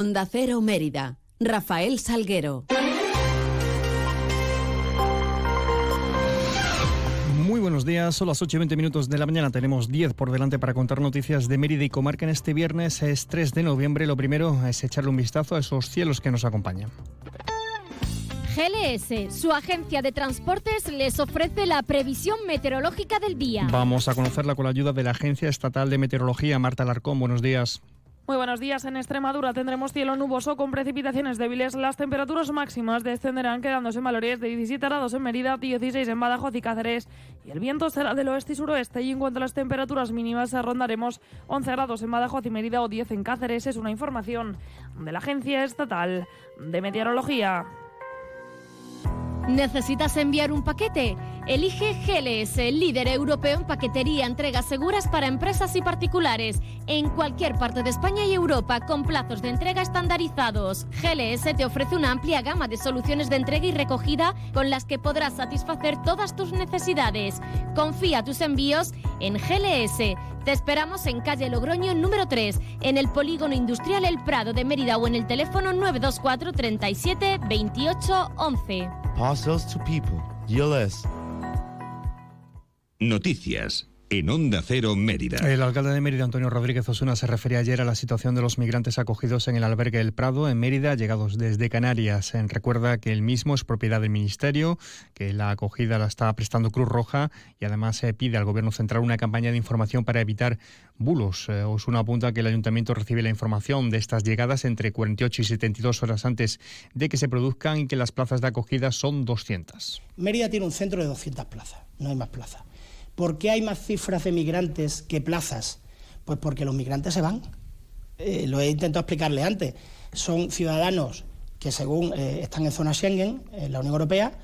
Onda Cero Mérida. Rafael Salguero. Muy buenos días, son las 8 y 20 minutos de la mañana, tenemos 10 por delante para contar noticias de Mérida y Comarca en este viernes, es 3 de noviembre, lo primero es echarle un vistazo a esos cielos que nos acompañan. GLS, su agencia de transportes, les ofrece la previsión meteorológica del día. Vamos a conocerla con la ayuda de la Agencia Estatal de Meteorología, Marta Larcón, buenos días. Muy buenos días. En Extremadura tendremos cielo nuboso con precipitaciones débiles. Las temperaturas máximas descenderán quedándose en valores de 17 grados en Mérida, 16 en Badajoz y Cáceres. Y el viento será del oeste y suroeste. Y en cuanto a las temperaturas mínimas, rondaremos 11 grados en Badajoz y Mérida o 10 en Cáceres. Es una información de la Agencia Estatal de Meteorología. ¿Necesitas enviar un paquete? Elige GLS, líder europeo en paquetería, entregas seguras para empresas y particulares, en cualquier parte de España y Europa, con plazos de entrega estandarizados. GLS te ofrece una amplia gama de soluciones de entrega y recogida con las que podrás satisfacer todas tus necesidades. Confía tus envíos en GLS. Te esperamos en calle Logroño número 3, en el Polígono Industrial El Prado de Mérida o en el teléfono 924 37 28 11. Parcels to people. GLS. Noticias en Onda Cero Mérida. El alcalde de Mérida, Antonio Rodríguez Osuna, se refería ayer a la situación de los migrantes acogidos en el albergue El Prado, en Mérida, llegados desde Canarias. Recuerda que el mismo es propiedad del Ministerio, que la acogida la está prestando Cruz Roja y además se pide al Gobierno Central una campaña de información para evitar bulos. Eh, Osuna apunta que el Ayuntamiento recibe la información de estas llegadas entre 48 y 72 horas antes de que se produzcan y que las plazas de acogida son 200. Mérida tiene un centro de 200 plazas, no hay más plazas. ¿Por qué hay más cifras de migrantes que plazas? Pues porque los migrantes se van. Eh, lo he intentado explicarle antes. Son ciudadanos que según eh, están en zona Schengen, en la Unión Europea,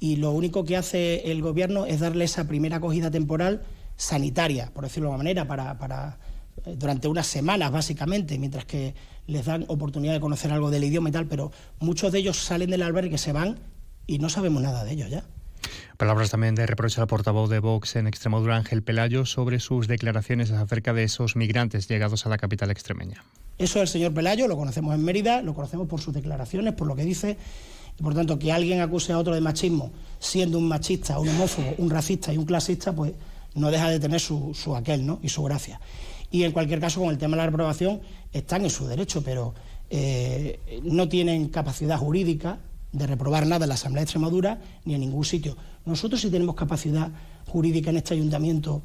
y lo único que hace el Gobierno es darle esa primera acogida temporal sanitaria, por decirlo de alguna manera, para, eh, durante unas semanas básicamente, mientras que les dan oportunidad de conocer algo del idioma y tal, pero muchos de ellos salen del albergue, se van y no sabemos nada de ellos ya. Palabras también de reproche al portavoz de Vox en Extremadura, Ángel Pelayo, sobre sus declaraciones acerca de esos migrantes llegados a la capital extremeña. Eso es el señor Pelayo, lo conocemos en Mérida, lo conocemos por sus declaraciones, por lo que dice, y por tanto que alguien acuse a otro de machismo, siendo un machista, un homófobo, un racista y un clasista, pues no deja de tener su, aquel ¿no? y su gracia. Y en cualquier caso, con el tema de la reprobación, están en su derecho, pero eh, no tienen capacidad jurídica de reprobar nada en la Asamblea de Extremadura ni en ningún sitio. Nosotros sí tenemos capacidad jurídica en este ayuntamiento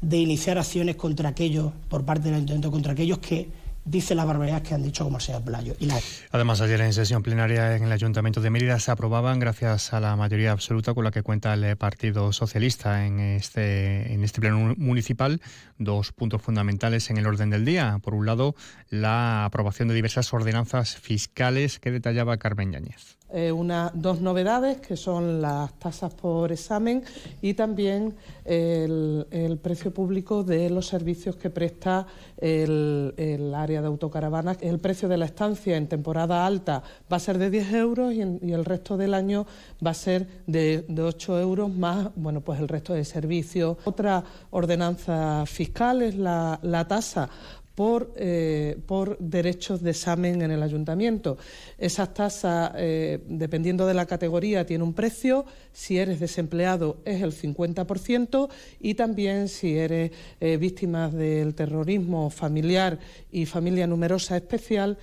de iniciar acciones contra aquellos, por parte del ayuntamiento, contra aquellos que dice las barbaridades que han dicho como sea Playo. Y la... Además, ayer en sesión plenaria en el Ayuntamiento de Mérida se aprobaban, gracias a la mayoría absoluta con la que cuenta el Partido Socialista en este, en este pleno municipal, dos puntos fundamentales en el orden del día. Por un lado, la aprobación de diversas ordenanzas fiscales que detallaba Carmen Yáñez. Eh, dos novedades que son las tasas por examen y también el, precio público de los servicios que presta el, área de autocaravanas. El precio de la estancia en temporada alta va a ser de 10 euros y el resto del año va a ser de, de, 8 euros más bueno, pues el resto de servicios. Otra ordenanza fiscal es la, la tasa por, eh, por, derechos de examen en el ayuntamiento. Esas tasas, eh, dependiendo de la categoría, tiene un precio. Si eres desempleado es el 50% y también si eres eh, víctima del terrorismo familiar y familia numerosa especial,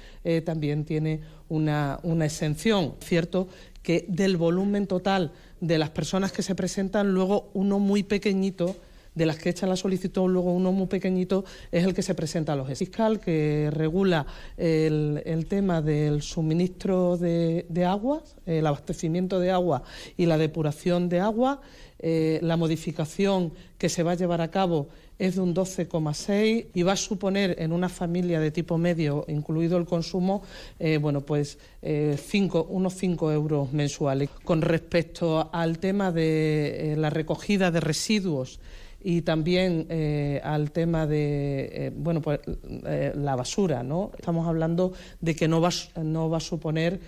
también tiene una, una exención. Cierto que del volumen total de las personas que se presentan, luego uno muy pequeñito de las que echan la solicitud, luego uno muy pequeñito es el que se presenta a los fiscal, que regula el, tema del suministro de, de agua, el abastecimiento de agua y la depuración de agua. Eh, la modificación que se va a llevar a cabo es de un 12,6 y va a suponer en una familia de tipo medio, incluido el consumo, eh, bueno, pues eh, cinco, unos 5 euros mensuales. Con respecto al tema de eh, la recogida de residuos, y también eh, al tema de eh, bueno pues eh, la basura no estamos hablando de que no va no va a suponer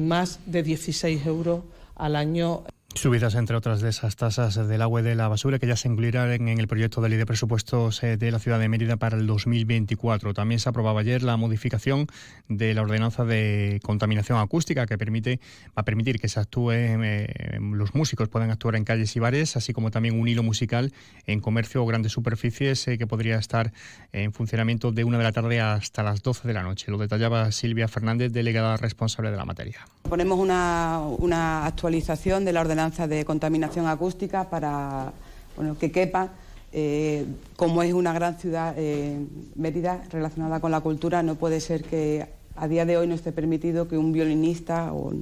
más de 16 euros al año Subidas, entre otras, de esas tasas del agua y de la basura que ya se incluirán en el proyecto de ley de presupuestos eh, de la ciudad de Mérida para el 2024. También se aprobaba ayer la modificación de la ordenanza de contaminación acústica que permite va a permitir que se actúe, eh, los músicos puedan actuar en calles y bares, así como también un hilo musical en comercio o grandes superficies eh, que podría estar en funcionamiento de una de la tarde hasta las 12 de la noche. Lo detallaba Silvia Fernández, delegada responsable de la materia. Ponemos una, una actualización de la ordenanza de contaminación acústica para bueno, que quepa. Eh, como es una gran ciudad, eh, Mérida, relacionada con la cultura, no puede ser que a día de hoy no esté permitido que un violinista o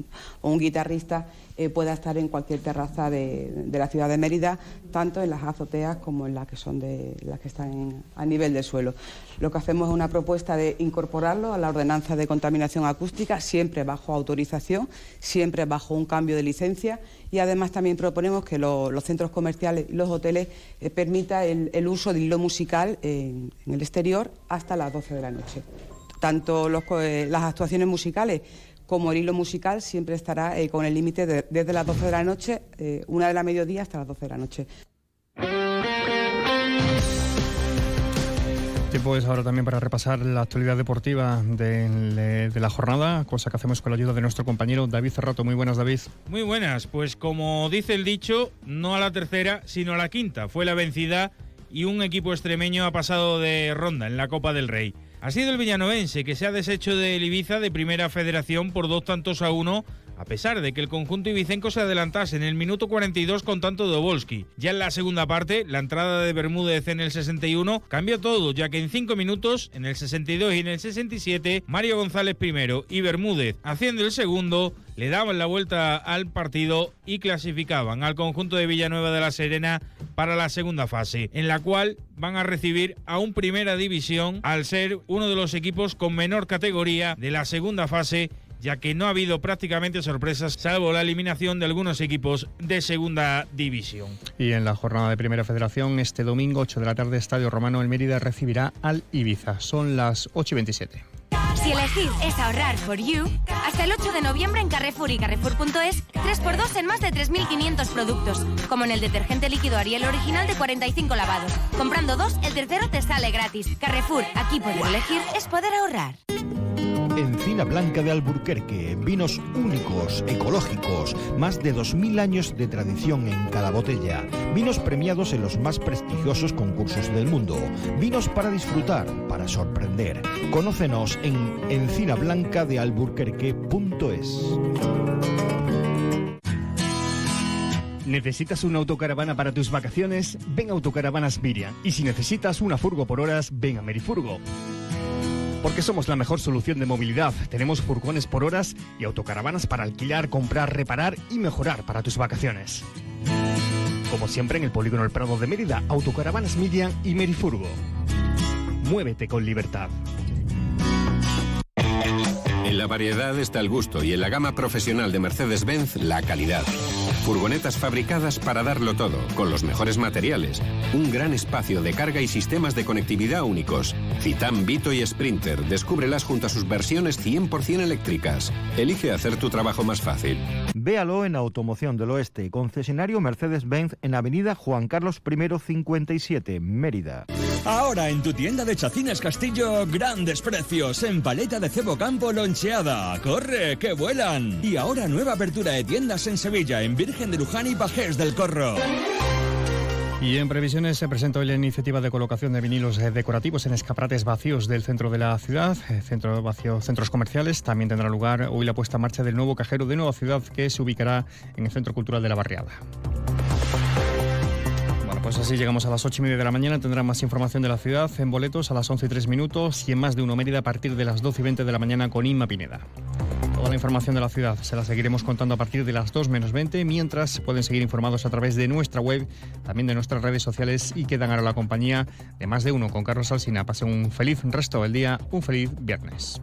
un, guitarrista eh, pueda estar en cualquier terraza de, la ciudad de Mérida, tanto en las azoteas como en las que son de las que están a nivel del suelo. Lo que hacemos es una propuesta de incorporarlo a la ordenanza de contaminación acústica, siempre bajo autorización, siempre bajo un cambio de licencia y además también proponemos que los centros comerciales y los hoteles eh, permitan el, uso de hilo musical en el exterior hasta las 12 de la noche tanto eh, las actuaciones musicales como el hilo musical siempre estará eh, con el límite desde las 12 de la noche, eh, una de la mediodía hasta las 12 de la noche. Tiempo es ahora también para repasar la actualidad deportiva de, de, la jornada, cosa que hacemos con la ayuda de nuestro compañero David Cerrato. Muy buenas, David. Muy buenas. Pues como dice el dicho, no a la tercera, sino a la quinta. Fue la vencida y un equipo extremeño ha pasado de ronda en la Copa del Rey. Ha sido el villanovense que se ha deshecho de Ibiza de primera federación por dos tantos a uno a pesar de que el conjunto ibicenco se adelantase en el minuto 42 con tanto de Obolski. Ya en la segunda parte, la entrada de Bermúdez en el 61 cambió todo, ya que en cinco minutos, en el 62 y en el 67, Mario González primero y Bermúdez, haciendo el segundo, le daban la vuelta al partido y clasificaban al conjunto de Villanueva de la Serena para la segunda fase, en la cual van a recibir a un primera división al ser uno de los equipos con menor categoría de la segunda fase ya que no ha habido prácticamente sorpresas, salvo la eliminación de algunos equipos de segunda división. Y en la jornada de Primera Federación, este domingo, 8 de la tarde, Estadio Romano en Mérida recibirá al Ibiza. Son las 8 y 27. Si elegir es ahorrar for you, hasta el 8 de noviembre en Carrefour y Carrefour.es, 3x2 en más de 3.500 productos, como en el detergente líquido Ariel original de 45 lavados. Comprando dos, el tercero te sale gratis. Carrefour, aquí poder elegir es poder ahorrar. Encina Blanca de Alburquerque, vinos únicos, ecológicos, más de 2.000 años de tradición en cada botella, vinos premiados en los más prestigiosos concursos del mundo, vinos para disfrutar, para sorprender. Conócenos en encinablancadealburquerque.es. ¿Necesitas una autocaravana para tus vacaciones? Ven a Autocaravanas Miriam. Y si necesitas una furgo por horas, ven a Merifurgo. Porque somos la mejor solución de movilidad. Tenemos furgones por horas y autocaravanas para alquilar, comprar, reparar y mejorar para tus vacaciones. Como siempre en el Polígono El Prado de Mérida, Autocaravanas Midian y Merifurgo. Muévete con libertad. En la variedad está el gusto y en la gama profesional de Mercedes-Benz la calidad. Furgonetas fabricadas para darlo todo, con los mejores materiales. Un gran espacio de carga y sistemas de conectividad únicos. Citan, Vito y Sprinter. Descúbrelas junto a sus versiones 100% eléctricas. Elige hacer tu trabajo más fácil. Véalo en Automoción del Oeste, concesionario Mercedes-Benz en Avenida Juan Carlos I 57, Mérida. Ahora en tu tienda de Chacines Castillo, grandes precios en paleta de cebo campo loncheada. ¡Corre, que vuelan! Y ahora nueva apertura de tiendas en Sevilla, en Virgen de Luján y Pajés del Corro. Y en previsiones se presenta hoy la iniciativa de colocación de vinilos eh, decorativos en escaparates vacíos del centro de la ciudad, eh, centro vacío, centros comerciales. También tendrá lugar hoy la puesta en marcha del nuevo cajero de Nueva Ciudad que se ubicará en el Centro Cultural de la Barriada. Pues así llegamos a las 8 y media de la mañana. Tendrán más información de la ciudad en boletos a las 11 y 3 minutos y en más de uno Mérida a partir de las 12 y 20 de la mañana con Inma Pineda. Toda la información de la ciudad se la seguiremos contando a partir de las 2 menos 20, mientras pueden seguir informados a través de nuestra web, también de nuestras redes sociales y quedan ahora la compañía de más de uno con Carlos Alsina. Pasen un feliz resto del día, un feliz viernes.